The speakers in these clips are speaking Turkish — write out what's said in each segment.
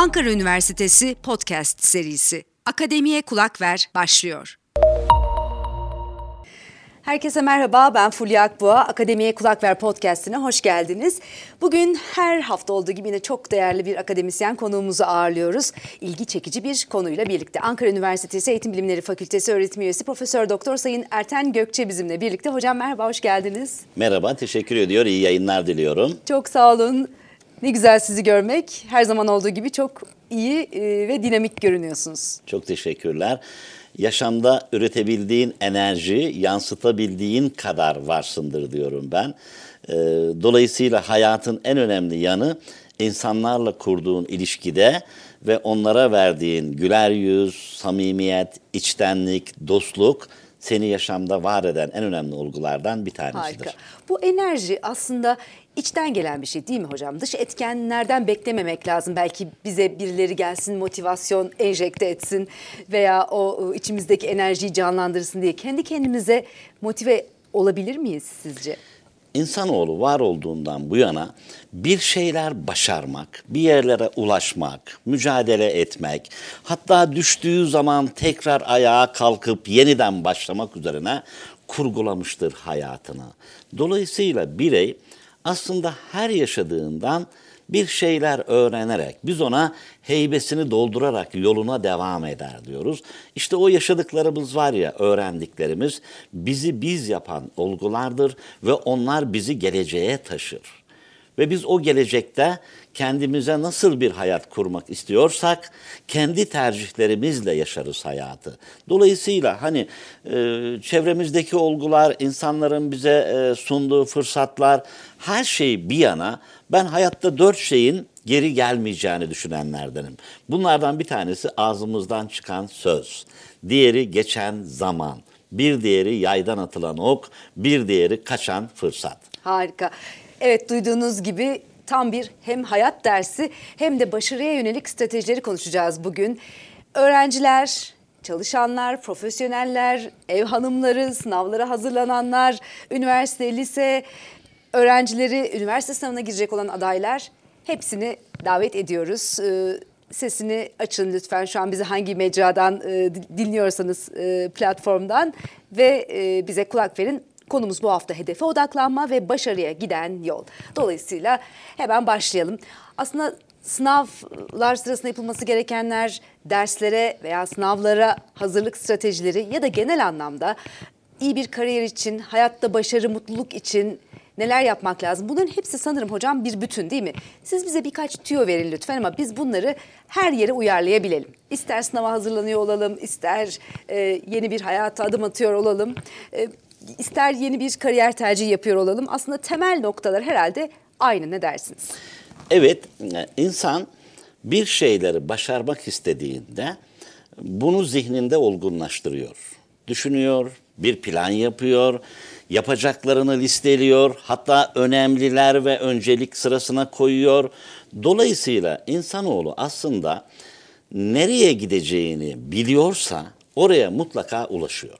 Ankara Üniversitesi Podcast serisi Akademiye Kulak Ver başlıyor. Herkese merhaba, ben Fulya Akboğa. Akademiye Kulak Ver podcastine hoş geldiniz. Bugün her hafta olduğu gibi yine çok değerli bir akademisyen konuğumuzu ağırlıyoruz. İlgi çekici bir konuyla birlikte. Ankara Üniversitesi Eğitim Bilimleri Fakültesi öğretim üyesi Profesör Doktor Sayın Erten Gökçe bizimle birlikte. Hocam merhaba, hoş geldiniz. Merhaba, teşekkür ediyor. İyi yayınlar diliyorum. Çok sağ olun. Ne güzel sizi görmek. Her zaman olduğu gibi çok iyi e, ve dinamik görünüyorsunuz. Çok teşekkürler. Yaşamda üretebildiğin enerji, yansıtabildiğin kadar varsındır diyorum ben. E, dolayısıyla hayatın en önemli yanı insanlarla kurduğun ilişkide ve onlara verdiğin güler yüz, samimiyet, içtenlik, dostluk seni yaşamda var eden en önemli olgulardan bir tanesidir. Harika. Bu enerji aslında içten gelen bir şey değil mi hocam? Dış etkenlerden beklememek lazım. Belki bize birileri gelsin, motivasyon enjekte etsin veya o içimizdeki enerjiyi canlandırsın diye kendi kendimize motive olabilir miyiz sizce? İnsanoğlu var olduğundan bu yana bir şeyler başarmak, bir yerlere ulaşmak, mücadele etmek, hatta düştüğü zaman tekrar ayağa kalkıp yeniden başlamak üzerine kurgulamıştır hayatını. Dolayısıyla birey aslında her yaşadığından bir şeyler öğrenerek biz ona heybesini doldurarak yoluna devam eder diyoruz. İşte o yaşadıklarımız var ya öğrendiklerimiz bizi biz yapan olgulardır ve onlar bizi geleceğe taşır. Ve biz o gelecekte kendimize nasıl bir hayat kurmak istiyorsak kendi tercihlerimizle yaşarız hayatı. Dolayısıyla hani e, çevremizdeki olgular, insanların bize e, sunduğu fırsatlar her şey bir yana ben hayatta dört şeyin geri gelmeyeceğini düşünenlerdenim. Bunlardan bir tanesi ağzımızdan çıkan söz. Diğeri geçen zaman. Bir diğeri yaydan atılan ok, bir diğeri kaçan fırsat. Harika. Evet duyduğunuz gibi tam bir hem hayat dersi hem de başarıya yönelik stratejileri konuşacağız bugün. Öğrenciler, çalışanlar, profesyoneller, ev hanımları, sınavlara hazırlananlar, üniversite, lise öğrencileri, üniversite sınavına girecek olan adaylar hepsini davet ediyoruz. Ee, sesini açın lütfen şu an bizi hangi mecradan e, dinliyorsanız e, platformdan ve e, bize kulak verin. Konumuz bu hafta hedefe odaklanma ve başarıya giden yol. Dolayısıyla hemen başlayalım. Aslında sınavlar sırasında yapılması gerekenler, derslere veya sınavlara hazırlık stratejileri ya da genel anlamda iyi bir kariyer için, hayatta başarı, mutluluk için neler yapmak lazım? Bunların hepsi sanırım hocam bir bütün değil mi? Siz bize birkaç tüyo verin lütfen ama biz bunları her yere uyarlayabilelim. İster sınava hazırlanıyor olalım, ister e, yeni bir hayata adım atıyor olalım. E, ister yeni bir kariyer tercihi yapıyor olalım. Aslında temel noktalar herhalde aynı ne dersiniz? Evet, insan bir şeyleri başarmak istediğinde bunu zihninde olgunlaştırıyor. Düşünüyor, bir plan yapıyor, yapacaklarını listeliyor, hatta önemliler ve öncelik sırasına koyuyor. Dolayısıyla insanoğlu aslında nereye gideceğini biliyorsa oraya mutlaka ulaşıyor.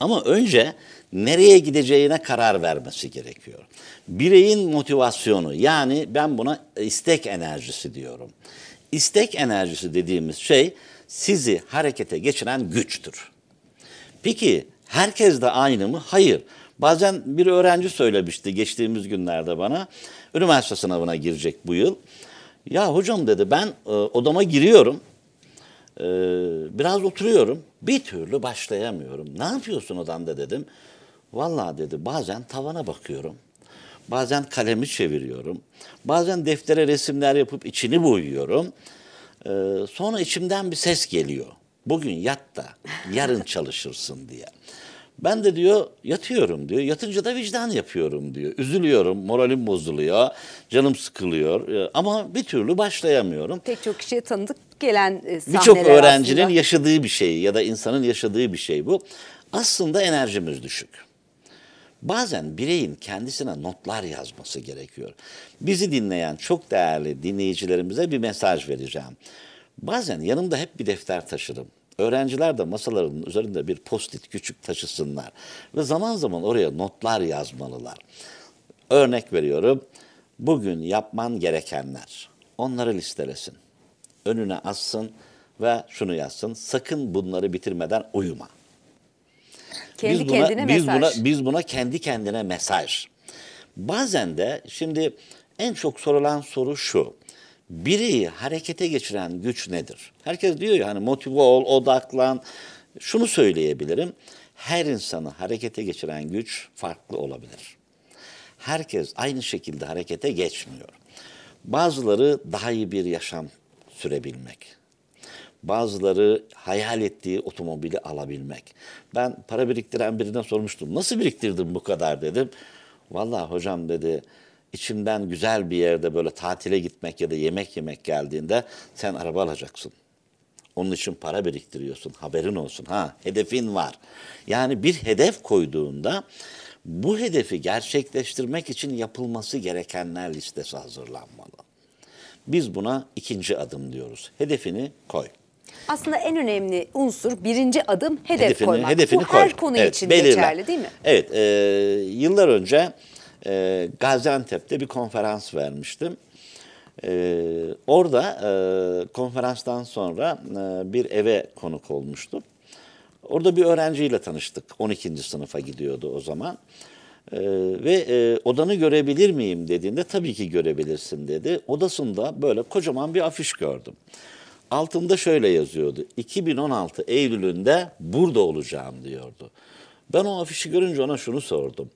Ama önce nereye gideceğine karar vermesi gerekiyor. Bireyin motivasyonu yani ben buna istek enerjisi diyorum. İstek enerjisi dediğimiz şey sizi harekete geçiren güçtür. Peki herkes de aynı mı? Hayır. Bazen bir öğrenci söylemişti geçtiğimiz günlerde bana. Üniversite sınavına girecek bu yıl. Ya hocam dedi ben e, odama giriyorum. E, biraz oturuyorum. Bir türlü başlayamıyorum. Ne yapıyorsun odamda dedim. Vallahi dedi bazen tavana bakıyorum. Bazen kalemi çeviriyorum. Bazen deftere resimler yapıp içini boyuyorum. Ee, sonra içimden bir ses geliyor. Bugün yat da yarın çalışırsın diye. Ben de diyor yatıyorum diyor. Yatınca da vicdan yapıyorum diyor. Üzülüyorum, moralim bozuluyor, canım sıkılıyor ee, ama bir türlü başlayamıyorum. Pek çok kişiye tanıdık gelen e, sahneler Birçok öğrencinin aslında. yaşadığı bir şey ya da insanın yaşadığı bir şey bu. Aslında enerjimiz düşük. Bazen bireyin kendisine notlar yazması gerekiyor. Bizi dinleyen çok değerli dinleyicilerimize bir mesaj vereceğim. Bazen yanımda hep bir defter taşırım. Öğrenciler de masalarının üzerinde bir post-it küçük taşısınlar. Ve zaman zaman oraya notlar yazmalılar. Örnek veriyorum. Bugün yapman gerekenler. Onları listelesin. önüne assın ve şunu yazsın. Sakın bunları bitirmeden uyuma. Kendi biz buna, kendine biz mesaj. Buna, biz buna kendi kendine mesaj. Bazen de şimdi en çok sorulan soru şu. Bireyi harekete geçiren güç nedir? Herkes diyor ya hani motive ol, odaklan. Şunu söyleyebilirim. Her insanı harekete geçiren güç farklı olabilir. Herkes aynı şekilde harekete geçmiyor. Bazıları daha iyi bir yaşam sürebilmek. Bazıları hayal ettiği otomobili alabilmek. Ben para biriktiren birine sormuştum. Nasıl biriktirdin bu kadar dedim. Vallahi hocam dedi içimden güzel bir yerde böyle tatile gitmek ya da yemek yemek geldiğinde sen araba alacaksın. Onun için para biriktiriyorsun. Haberin olsun. Ha, hedefin var. Yani bir hedef koyduğunda bu hedefi gerçekleştirmek için yapılması gerekenler listesi hazırlanmalı. Biz buna ikinci adım diyoruz. Hedefini koy. Aslında en önemli unsur birinci adım hedef hedefini, koymak. hedefini Bu koy. her konu Evet, için belirle. geçerli değil mi? Evet, e, yıllar önce e, Gaziantep'te bir konferans vermiştim. E, orada e, konferanstan sonra e, bir eve konuk olmuştum. Orada bir öğrenciyle tanıştık. 12. sınıfa gidiyordu o zaman. Ee, ve e, odanı görebilir miyim dediğinde tabii ki görebilirsin dedi. Odasında böyle kocaman bir afiş gördüm. Altında şöyle yazıyordu. 2016 Eylül'ünde burada olacağım diyordu. Ben o afişi görünce ona şunu sordum.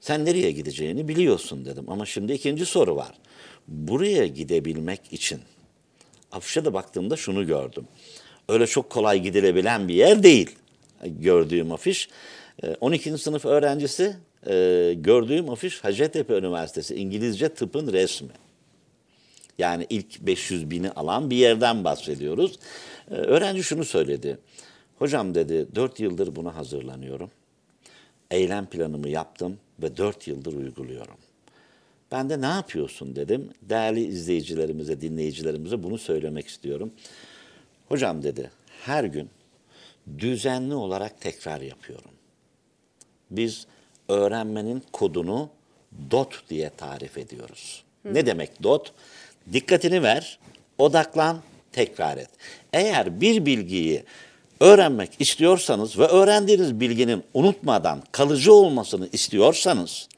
Sen nereye gideceğini biliyorsun dedim. Ama şimdi ikinci soru var. Buraya gidebilmek için afişe de baktığımda şunu gördüm. Öyle çok kolay gidilebilen bir yer değil gördüğüm afiş. Ee, 12. sınıf öğrencisi e, gördüğüm afiş Hacettepe Üniversitesi İngilizce tıpın resmi. Yani ilk 500 bini alan bir yerden bahsediyoruz. Ee, öğrenci şunu söyledi. Hocam dedi 4 yıldır buna hazırlanıyorum. Eylem planımı yaptım ve 4 yıldır uyguluyorum. Ben de ne yapıyorsun dedim. Değerli izleyicilerimize, dinleyicilerimize bunu söylemek istiyorum. Hocam dedi, her gün düzenli olarak tekrar yapıyorum. Biz öğrenmenin kodunu DOT diye tarif ediyoruz. Ne demek DOT? Dikkatini ver, odaklan, tekrar et. Eğer bir bilgiyi öğrenmek istiyorsanız ve öğrendiğiniz bilginin unutmadan kalıcı olmasını istiyorsanız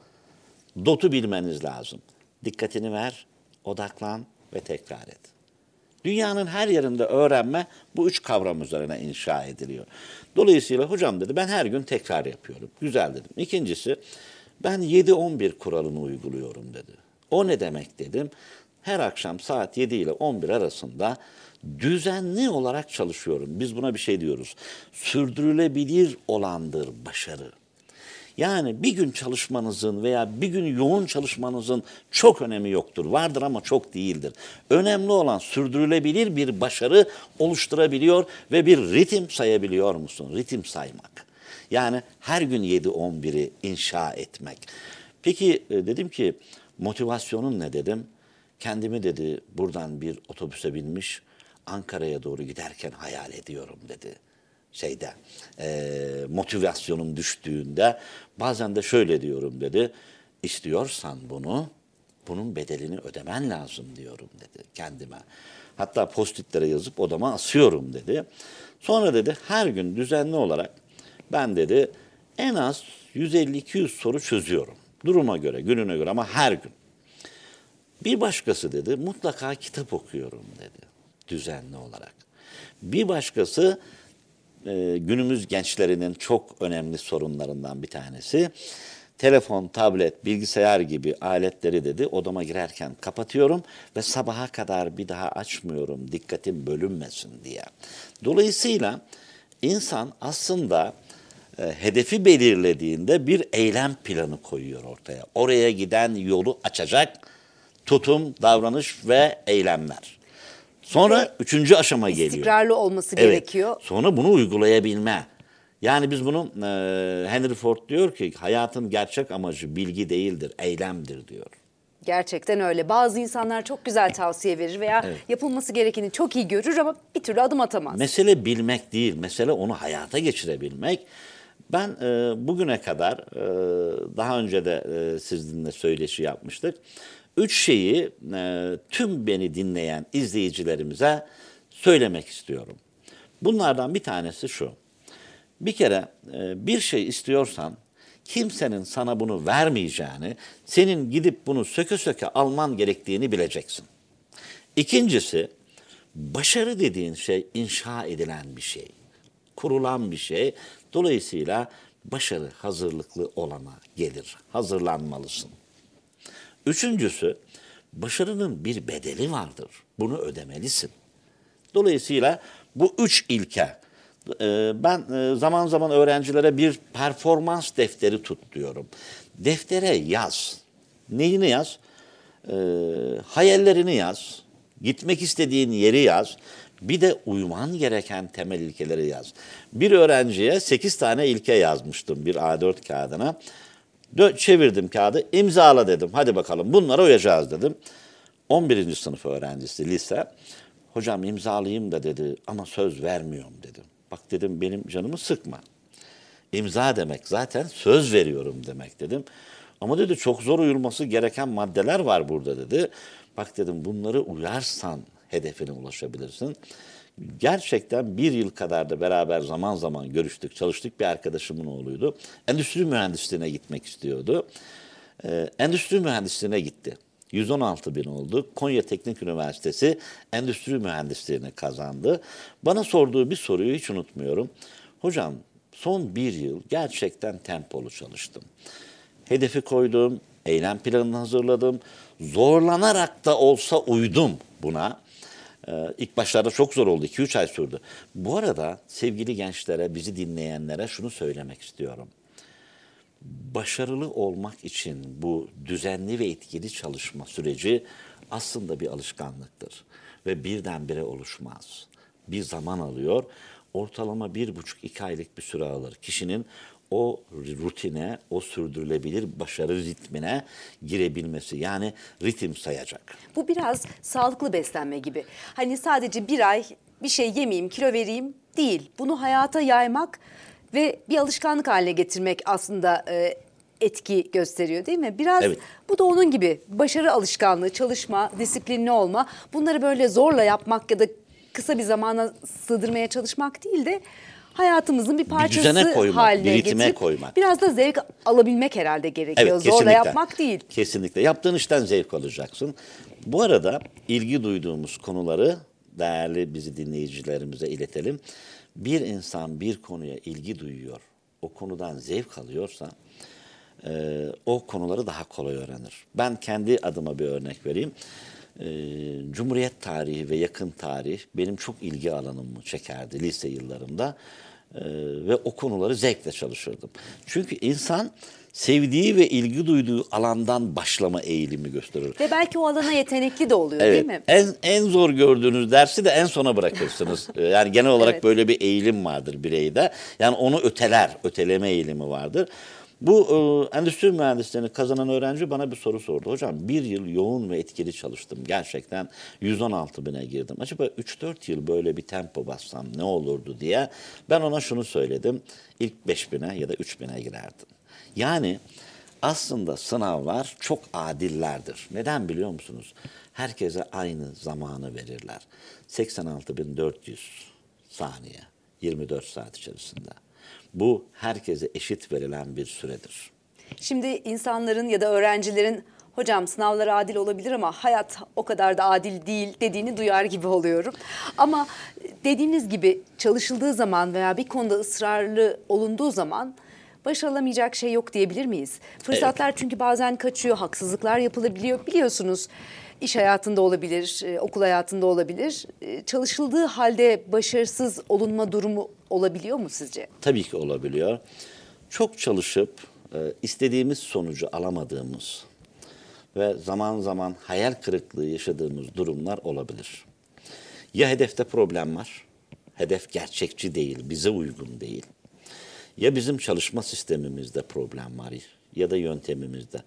DOT'u bilmeniz lazım. Dikkatini ver, odaklan ve tekrar et. Dünyanın her yerinde öğrenme bu üç kavram üzerine inşa ediliyor. Dolayısıyla hocam dedi ben her gün tekrar yapıyorum. Güzel dedim. İkincisi ben 7-11 kuralını uyguluyorum dedi. O ne demek dedim. Her akşam saat 7 ile 11 arasında düzenli olarak çalışıyorum. Biz buna bir şey diyoruz. Sürdürülebilir olandır başarı. Yani bir gün çalışmanızın veya bir gün yoğun çalışmanızın çok önemi yoktur. Vardır ama çok değildir. Önemli olan sürdürülebilir bir başarı oluşturabiliyor ve bir ritim sayabiliyor musun? Ritim saymak. Yani her gün 7-11'i inşa etmek. Peki e, dedim ki motivasyonun ne dedim? Kendimi dedi buradan bir otobüse binmiş Ankara'ya doğru giderken hayal ediyorum dedi şeyde e, motivasyonum düştüğünde bazen de şöyle diyorum dedi. İstiyorsan bunu bunun bedelini ödemen lazım diyorum dedi kendime. Hatta postitlere yazıp odama asıyorum dedi. Sonra dedi her gün düzenli olarak ben dedi en az 150-200 soru çözüyorum. Duruma göre, gününe göre ama her gün. Bir başkası dedi mutlaka kitap okuyorum dedi düzenli olarak. Bir başkası e, günümüz gençlerinin çok önemli sorunlarından bir tanesi. Telefon, tablet, bilgisayar gibi aletleri dedi odama girerken kapatıyorum ve sabaha kadar bir daha açmıyorum dikkatim bölünmesin diye. Dolayısıyla insan aslında e, hedefi belirlediğinde bir eylem planı koyuyor ortaya. Oraya giden yolu açacak tutum, davranış ve eylemler. Sonra üçüncü aşama geliyor. İstikrarlı olması Evet. gerekiyor. Sonra bunu uygulayabilme. Yani biz bunu e, Henry Ford diyor ki hayatın gerçek amacı bilgi değildir, eylemdir diyor. Gerçekten öyle. Bazı insanlar çok güzel tavsiye verir veya yapılması gerekeni çok iyi görür ama bir türlü adım atamaz. Mesele bilmek değil, mesele onu hayata geçirebilmek. Ben e, bugüne kadar, e, daha önce de e, sizinle söyleşi yapmıştık. Üç şeyi e, tüm beni dinleyen izleyicilerimize söylemek istiyorum. Bunlardan bir tanesi şu. Bir kere e, bir şey istiyorsan kimsenin sana bunu vermeyeceğini, senin gidip bunu söke söke alman gerektiğini bileceksin. İkincisi, başarı dediğin şey inşa edilen bir şey, kurulan bir şey. Dolayısıyla başarı hazırlıklı olana gelir, hazırlanmalısın. Üçüncüsü, başarının bir bedeli vardır. Bunu ödemelisin. Dolayısıyla bu üç ilke. Ee, ben e, zaman zaman öğrencilere bir performans defteri tut diyorum. Deftere yaz. Neyini yaz? Ee, hayallerini yaz. Gitmek istediğin yeri yaz. Bir de uyman gereken temel ilkeleri yaz. Bir öğrenciye 8 tane ilke yazmıştım bir A4 kağıdına. Çevirdim kağıdı, imzala dedim. Hadi bakalım bunlara uyacağız dedim. 11. sınıf öğrencisi lise. Hocam imzalayayım da dedi ama söz vermiyorum dedim. Bak dedim benim canımı sıkma. İmza demek zaten söz veriyorum demek dedim. Ama dedi çok zor uyulması gereken maddeler var burada dedi. Bak dedim bunları uyarsan hedefine ulaşabilirsin. Gerçekten bir yıl kadar da beraber zaman zaman görüştük, çalıştık. Bir arkadaşımın oğluydu. Endüstri mühendisliğine gitmek istiyordu. Ee, endüstri mühendisliğine gitti. 116 bin oldu. Konya Teknik Üniversitesi Endüstri Mühendisliğini kazandı. Bana sorduğu bir soruyu hiç unutmuyorum. Hocam son bir yıl gerçekten tempolu çalıştım. Hedefi koydum, eylem planını hazırladım. Zorlanarak da olsa uydum buna. Ee, ilk başlarda çok zor oldu. 2-3 ay sürdü. Bu arada sevgili gençlere, bizi dinleyenlere şunu söylemek istiyorum başarılı olmak için bu düzenli ve etkili çalışma süreci aslında bir alışkanlıktır ve birdenbire oluşmaz. Bir zaman alıyor. Ortalama bir buçuk iki aylık bir süre alır. Kişinin o rutine, o sürdürülebilir başarı ritmine girebilmesi. Yani ritim sayacak. Bu biraz sağlıklı beslenme gibi. Hani sadece bir ay bir şey yemeyeyim, kilo vereyim değil. Bunu hayata yaymak ve bir alışkanlık haline getirmek aslında e, etki gösteriyor değil mi? Biraz Evet. bu da onun gibi başarı alışkanlığı, çalışma, disiplinli olma. Bunları böyle zorla yapmak ya da kısa bir zamana sığdırmaya çalışmak değil de hayatımızın bir parçası düzene koymak, haline bir ritme getirip koymak. biraz da zevk alabilmek herhalde gerekiyor. Evet, Zorla yapmak değil. Kesinlikle. Yaptığın işten zevk alacaksın. Bu arada ilgi duyduğumuz konuları değerli bizi dinleyicilerimize iletelim. Bir insan bir konuya ilgi duyuyor, o konudan zevk alıyorsa e, o konuları daha kolay öğrenir. Ben kendi adıma bir örnek vereyim. E, Cumhuriyet tarihi ve yakın tarih benim çok ilgi alanımı çekerdi lise yıllarımda. E, ve o konuları zevkle çalışırdım. Çünkü insan sevdiği ve ilgi duyduğu alandan başlama eğilimi gösterir. Ve belki o alana yetenekli de oluyor Evet. değil mi? En en zor gördüğünüz dersi de en sona bırakırsınız. Ee, yani genel olarak Evet. böyle bir eğilim vardır bireyde. Yani onu öteler, öteleme eğilimi vardır. Bu e, endüstri mühendisliğini kazanan öğrenci bana bir soru sordu. Hocam bir yıl yoğun ve etkili çalıştım. Gerçekten 116 bine girdim. Acaba 3-4 yıl böyle bir tempo bassam ne olurdu diye. Ben ona şunu söyledim. İlk 5 bine ya da 3 bine girerdim. Yani aslında sınavlar çok adillerdir. Neden biliyor musunuz? Herkese aynı zamanı verirler. 86.400 saniye, 24 saat içerisinde. Bu herkese eşit verilen bir süredir. Şimdi insanların ya da öğrencilerin hocam sınavlar adil olabilir ama hayat o kadar da adil değil dediğini duyar gibi oluyorum. Ama dediğiniz gibi çalışıldığı zaman veya bir konuda ısrarlı olunduğu zaman başarılamayacak şey yok diyebilir miyiz? Fırsatlar çünkü bazen kaçıyor, haksızlıklar yapılabiliyor biliyorsunuz. İş hayatında olabilir, e, okul hayatında olabilir. E, Çalışıldığı halde başarısız olunma durumu olabiliyor mu sizce? Tabii ki olabiliyor. Çok çalışıp e, istediğimiz sonucu alamadığımız ve zaman zaman hayal kırıklığı yaşadığımız durumlar olabilir. Ya hedefte problem var, hedef gerçekçi değil, bize uygun değil. Ya bizim çalışma sistemimizde problem var ya da yöntemimizde.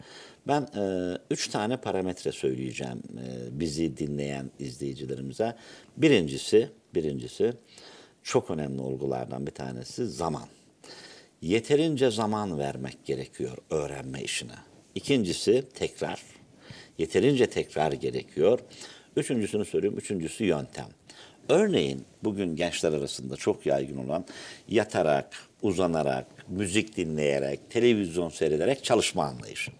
Ben e, üç tane parametre söyleyeceğim e, bizi dinleyen izleyicilerimize. Birincisi, birincisi çok önemli olgulardan bir tanesi zaman. Yeterince zaman vermek gerekiyor öğrenme işine. İkincisi tekrar. Yeterince tekrar gerekiyor. Üçüncüsünü söyleyeyim. Üçüncüsü yöntem. Örneğin bugün gençler arasında çok yaygın olan yatarak, uzanarak, müzik dinleyerek, televizyon seyrederek çalışma anlayışı.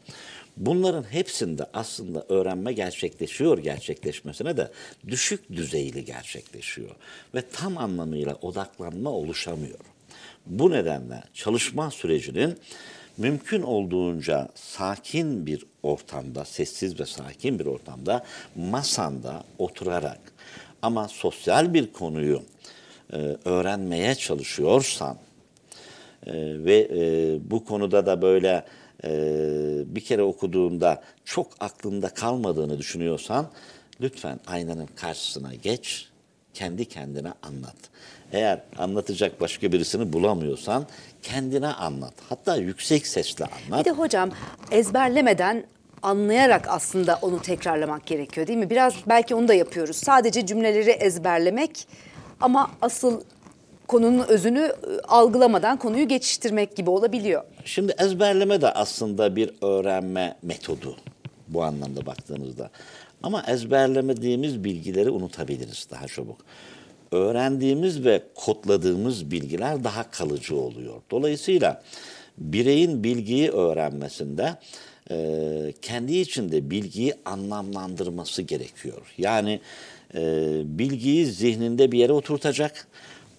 Bunların hepsinde aslında öğrenme gerçekleşiyor gerçekleşmesine de düşük düzeyli gerçekleşiyor. Ve tam anlamıyla odaklanma oluşamıyor. Bu nedenle çalışma sürecinin mümkün olduğunca sakin bir ortamda, sessiz ve sakin bir ortamda, masanda oturarak ama sosyal bir konuyu e, öğrenmeye çalışıyorsan e, ve e, bu konuda da böyle e, bir kere okuduğunda çok aklında kalmadığını düşünüyorsan lütfen aynanın karşısına geç, kendi kendine anlat. Eğer anlatacak başka birisini bulamıyorsan kendine anlat. Hatta yüksek sesle anlat. Bir de hocam ezberlemeden anlayarak aslında onu tekrarlamak gerekiyor değil mi? Biraz belki onu da yapıyoruz. Sadece cümleleri ezberlemek ama asıl konunun özünü e, algılamadan konuyu geçiştirmek gibi olabiliyor. Şimdi ezberleme de aslında bir öğrenme metodu bu anlamda baktığınızda. Ama ezberlemediğimiz bilgileri unutabiliriz daha çabuk. Öğrendiğimiz ve kodladığımız bilgiler daha kalıcı oluyor. Dolayısıyla bireyin bilgiyi öğrenmesinde e, kendi içinde bilgiyi anlamlandırması gerekiyor. Yani e, bilgiyi zihninde bir yere oturtacak,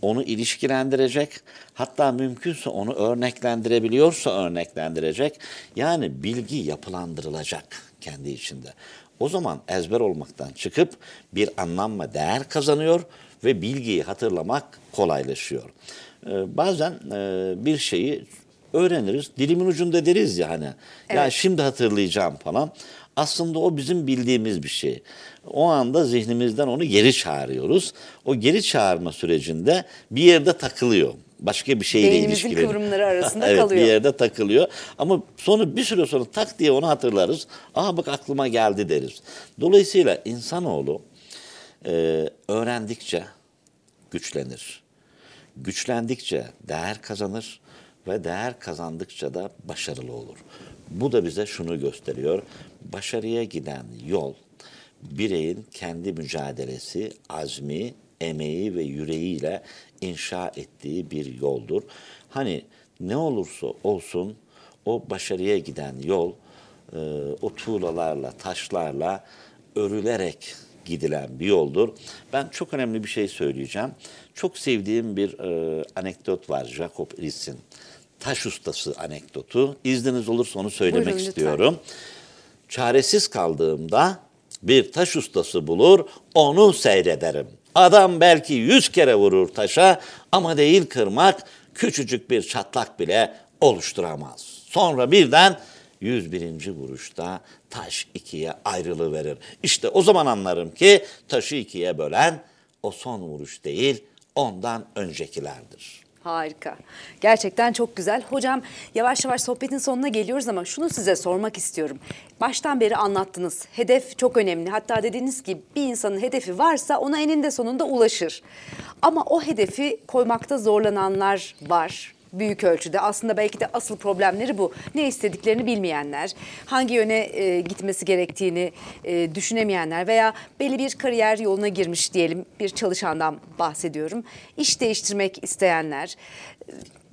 onu ilişkilendirecek, hatta mümkünse onu örneklendirebiliyorsa örneklendirecek. Yani bilgi yapılandırılacak kendi içinde. O zaman ezber olmaktan çıkıp bir anlam ve değer kazanıyor ve bilgiyi hatırlamak kolaylaşıyor. Ee, bazen e, bir şeyi öğreniriz, dilimin ucunda deriz ya hani. Evet. Ya şimdi hatırlayacağım falan. Aslında o bizim bildiğimiz bir şey. O anda zihnimizden onu geri çağırıyoruz. O geri çağırma sürecinde bir yerde takılıyor. Başka bir şeyle Beynimizin ilişkileniyor. kıvrımları arasında evet, kalıyor. bir yerde takılıyor. Ama sonra bir süre sonra tak diye onu hatırlarız. Aa bak aklıma geldi deriz. Dolayısıyla insanoğlu e, öğrendikçe güçlenir. Güçlendikçe değer kazanır ve değer kazandıkça da başarılı olur. Bu da bize şunu gösteriyor. Başarıya giden yol bireyin kendi mücadelesi, azmi, emeği ve yüreğiyle inşa ettiği bir yoldur. Hani ne olursa olsun o başarıya giden yol e, o tuğlalarla, taşlarla örülerek gidilen bir yoldur. Ben çok önemli bir şey söyleyeceğim. Çok sevdiğim bir e, anekdot var Jacob Riis'in. Taş ustası anekdotu. İzniniz olursa onu söylemek Buyurun, istiyorum. Çaresiz kaldığımda bir taş ustası bulur, onu seyrederim. Adam belki yüz kere vurur taşa ama değil kırmak küçücük bir çatlak bile oluşturamaz. Sonra birden 101. vuruşta taş ikiye ayrılıverir. İşte o zaman anlarım ki taşı ikiye bölen o son vuruş değil ondan öncekilerdir. Harika. Gerçekten çok güzel. Hocam yavaş yavaş sohbetin sonuna geliyoruz ama şunu size sormak istiyorum. Baştan beri anlattınız. Hedef çok önemli. Hatta dediğiniz gibi bir insanın hedefi varsa ona eninde sonunda ulaşır. Ama o hedefi koymakta zorlananlar var büyük ölçüde. Aslında belki de asıl problemleri bu. Ne istediklerini bilmeyenler, hangi yöne e, gitmesi gerektiğini e, düşünemeyenler veya belli bir kariyer yoluna girmiş diyelim bir çalışandan bahsediyorum. İş değiştirmek isteyenler.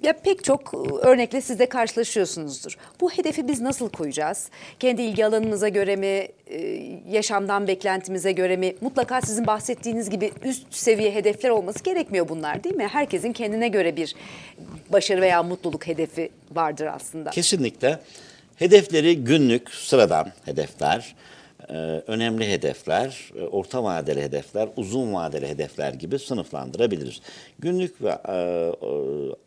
Ya pek çok örnekle siz de karşılaşıyorsunuzdur. Bu hedefi biz nasıl koyacağız? Kendi ilgi alanımıza göre mi, e, yaşamdan beklentimize göre mi? Mutlaka sizin bahsettiğiniz gibi üst seviye hedefler olması gerekmiyor bunlar değil mi? Herkesin kendine göre bir başarı veya mutluluk hedefi vardır aslında. Kesinlikle. Hedefleri günlük, sıradan hedefler önemli hedefler, e, orta vadeli hedefler, uzun vadeli hedefler gibi sınıflandırabiliriz. Günlük ve e,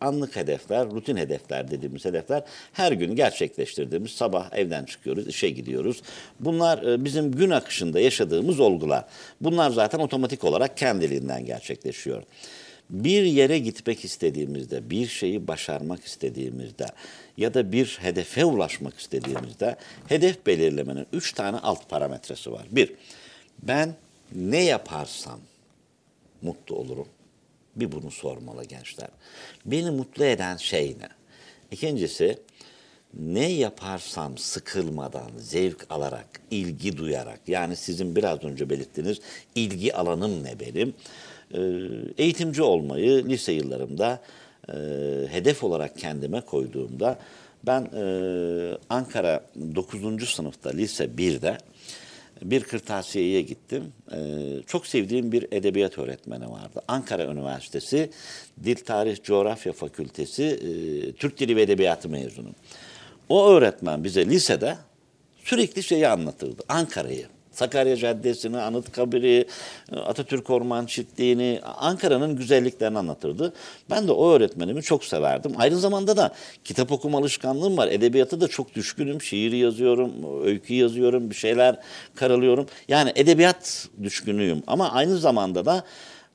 anlık hedefler, rutin hedefler dediğimiz hedefler her gün gerçekleştirdiğimiz sabah evden çıkıyoruz, işe gidiyoruz. Bunlar bizim gün akışında yaşadığımız olgular. Bunlar zaten otomatik olarak kendiliğinden gerçekleşiyor bir yere gitmek istediğimizde, bir şeyi başarmak istediğimizde ya da bir hedefe ulaşmak istediğimizde hedef belirlemenin üç tane alt parametresi var. Bir, ben ne yaparsam mutlu olurum. Bir bunu sormalı gençler. Beni mutlu eden şey ne? İkincisi, ne yaparsam sıkılmadan, zevk alarak, ilgi duyarak, yani sizin biraz önce belirttiğiniz ilgi alanım ne benim? Ee, eğitimci olmayı lise yıllarımda e, hedef olarak kendime koyduğumda ben e, Ankara 9. sınıfta, lise 1'de bir kırtasiyeye gittim. Ee, çok sevdiğim bir edebiyat öğretmeni vardı. Ankara Üniversitesi Dil Tarih Coğrafya Fakültesi e, Türk Dili ve Edebiyatı mezunu. O öğretmen bize lisede sürekli şeyi anlatırdı. Ankara'yı. Sakarya Caddesi'ni, Anıtkabir'i, Atatürk Orman Çiftliği'ni, Ankara'nın güzelliklerini anlatırdı. Ben de o öğretmenimi çok severdim. Aynı zamanda da kitap okuma alışkanlığım var. Edebiyata da çok düşkünüm. Şiir yazıyorum, öykü yazıyorum, bir şeyler karalıyorum. Yani edebiyat düşkünüyüm ama aynı zamanda da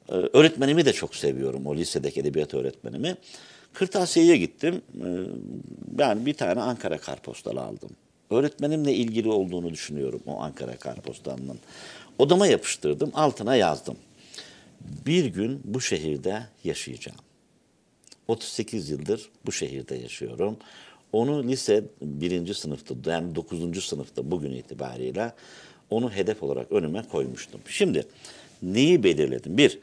e, öğretmenimi de çok seviyorum. O lisedeki edebiyat öğretmenimi. Kırtasiye'ye gittim. E, ben bir tane Ankara kartpostalı aldım öğretmenimle ilgili olduğunu düşünüyorum o Ankara kartpostalının. Odama yapıştırdım, altına yazdım. Bir gün bu şehirde yaşayacağım. 38 yıldır bu şehirde yaşıyorum. Onu lise birinci sınıfta yani dokuzuncu sınıfta bugün itibariyle onu hedef olarak önüme koymuştum. Şimdi neyi belirledim? Bir,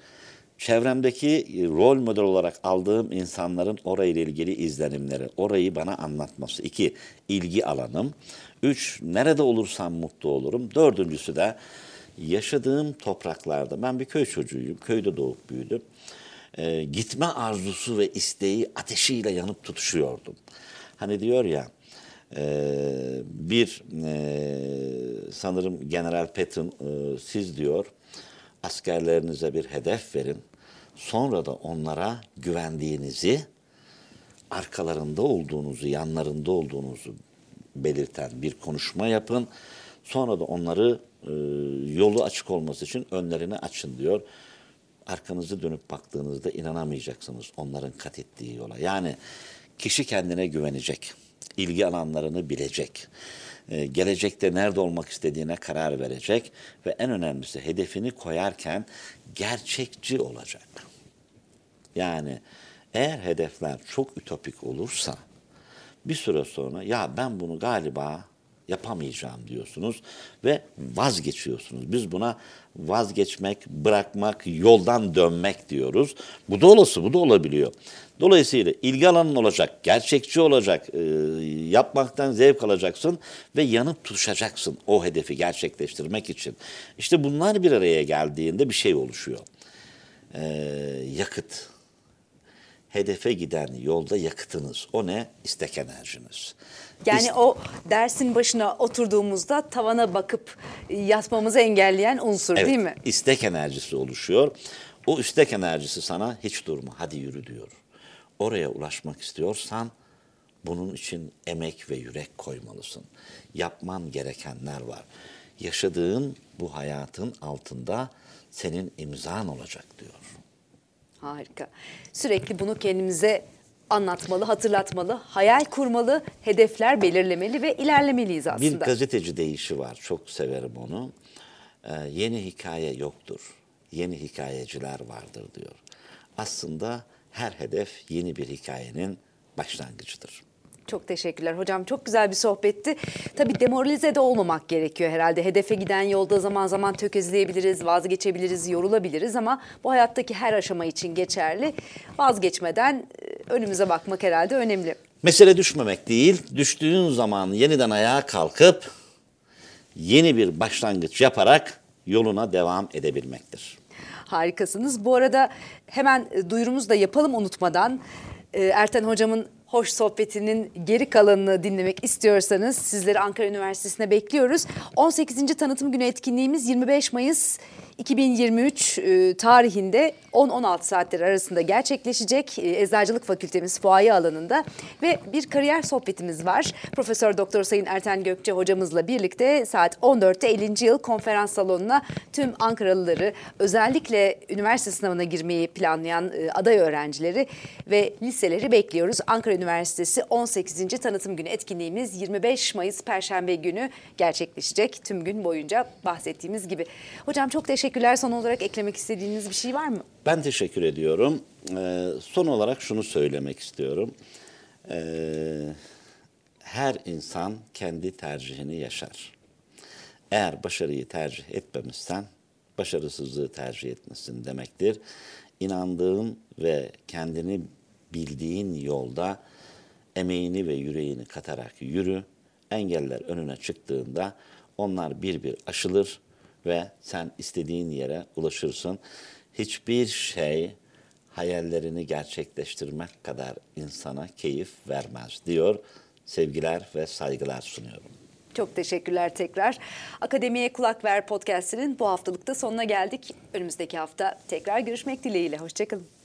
çevremdeki rol model olarak aldığım insanların orayla ilgili izlenimleri, orayı bana anlatması. İki, ilgi alanım. Üç, nerede olursam mutlu olurum. Dördüncüsü de yaşadığım topraklarda, ben bir köy çocuğuyum, köyde doğup büyüdüm. Ee, gitme arzusu ve isteği ateşiyle yanıp tutuşuyordum. Hani diyor ya, e, bir e, sanırım General Patton e, siz diyor askerlerinize bir hedef verin. Sonra da onlara güvendiğinizi, arkalarında olduğunuzu, yanlarında olduğunuzu belirten bir konuşma yapın. Sonra da onları e, yolu açık olması için önlerini açın diyor. Arkanızı dönüp baktığınızda inanamayacaksınız onların kat ettiği yola. Yani kişi kendine güvenecek, ilgi alanlarını bilecek, e, gelecekte nerede olmak istediğine karar verecek ve en önemlisi hedefini koyarken gerçekçi olacak. Yani eğer hedefler çok ütopik olursa bir süre sonra ya ben bunu galiba yapamayacağım diyorsunuz ve vazgeçiyorsunuz. Biz buna vazgeçmek, bırakmak, yoldan dönmek diyoruz. Bu da olası, bu da olabiliyor. Dolayısıyla ilgi alanın olacak, gerçekçi olacak, e, yapmaktan zevk alacaksın ve yanıp tutuşacaksın o hedefi gerçekleştirmek için. İşte bunlar bir araya geldiğinde bir şey oluşuyor. E, yakıt hedefe giden yolda yakıtınız. O ne? İstek enerjiniz. Yani İst- o dersin başına oturduğumuzda tavana bakıp yatmamızı engelleyen unsur Evet, değil mi? istek enerjisi oluşuyor. O istek enerjisi sana hiç durma, hadi yürü diyor. Oraya ulaşmak istiyorsan bunun için emek ve yürek koymalısın. Yapman gerekenler var. Yaşadığın bu hayatın altında senin imzan olacak. Harika. Sürekli bunu kendimize anlatmalı, hatırlatmalı, hayal kurmalı, hedefler belirlemeli ve ilerlemeliyiz Bir aslında. gazeteci deyişi var. Çok severim onu. Ee, yeni hikaye yoktur. Yeni hikayeciler vardır diyor. Aslında her hedef yeni bir hikayenin başlangıcıdır. Çok teşekkürler hocam. Çok güzel bir sohbetti. Tabii demoralize de olmamak gerekiyor herhalde. Hedefe giden yolda zaman zaman tökezleyebiliriz, vazgeçebiliriz, yorulabiliriz ama bu hayattaki her aşama için geçerli. Vazgeçmeden e, önümüze bakmak herhalde önemli. Mesele düşmemek değil, düştüğün zaman yeniden ayağa kalkıp yeni bir başlangıç yaparak yoluna devam edebilmektir. Harikasınız. Bu arada hemen e, duyurumuzu da yapalım unutmadan. E, Erten hocamın hoş sohbetinin geri kalanını dinlemek istiyorsanız sizleri Ankara Üniversitesi'ne bekliyoruz. 18. Tanıtım Günü etkinliğimiz 25 Mayıs 2023 e, tarihinde 10-16 saatler arasında gerçekleşecek e, Eczacılık Fakültemiz fuaye alanında ve bir kariyer sohbetimiz var. Profesör Doktor Sayın Erten Gökçe hocamızla birlikte saat 14'te 50. yıl konferans salonuna tüm Ankaralıları özellikle üniversite sınavına girmeyi planlayan e, aday öğrencileri ve liseleri bekliyoruz. Ankara Üniversitesi 18. Tanıtım Günü etkinliğimiz 25 Mayıs Perşembe günü gerçekleşecek tüm gün boyunca bahsettiğimiz gibi. Hocam çok teşekkürler. Son olarak eklemek istediğiniz bir şey var mı? Ben teşekkür ediyorum. Ee, son olarak şunu söylemek istiyorum. Ee, her insan kendi tercihini yaşar. Eğer başarıyı tercih etmemişsen başarısızlığı tercih etmesin demektir. İnandığın ve kendini bildiğin yolda emeğini ve yüreğini katarak yürü. Engeller önüne çıktığında onlar bir bir aşılır ve sen istediğin yere ulaşırsın. Hiçbir şey hayallerini gerçekleştirmek kadar insana keyif vermez diyor. Sevgiler ve saygılar sunuyorum. Çok teşekkürler tekrar. Akademiye Kulak Ver podcastinin bu haftalıkta sonuna geldik. Önümüzdeki hafta tekrar görüşmek dileğiyle. Hoşçakalın.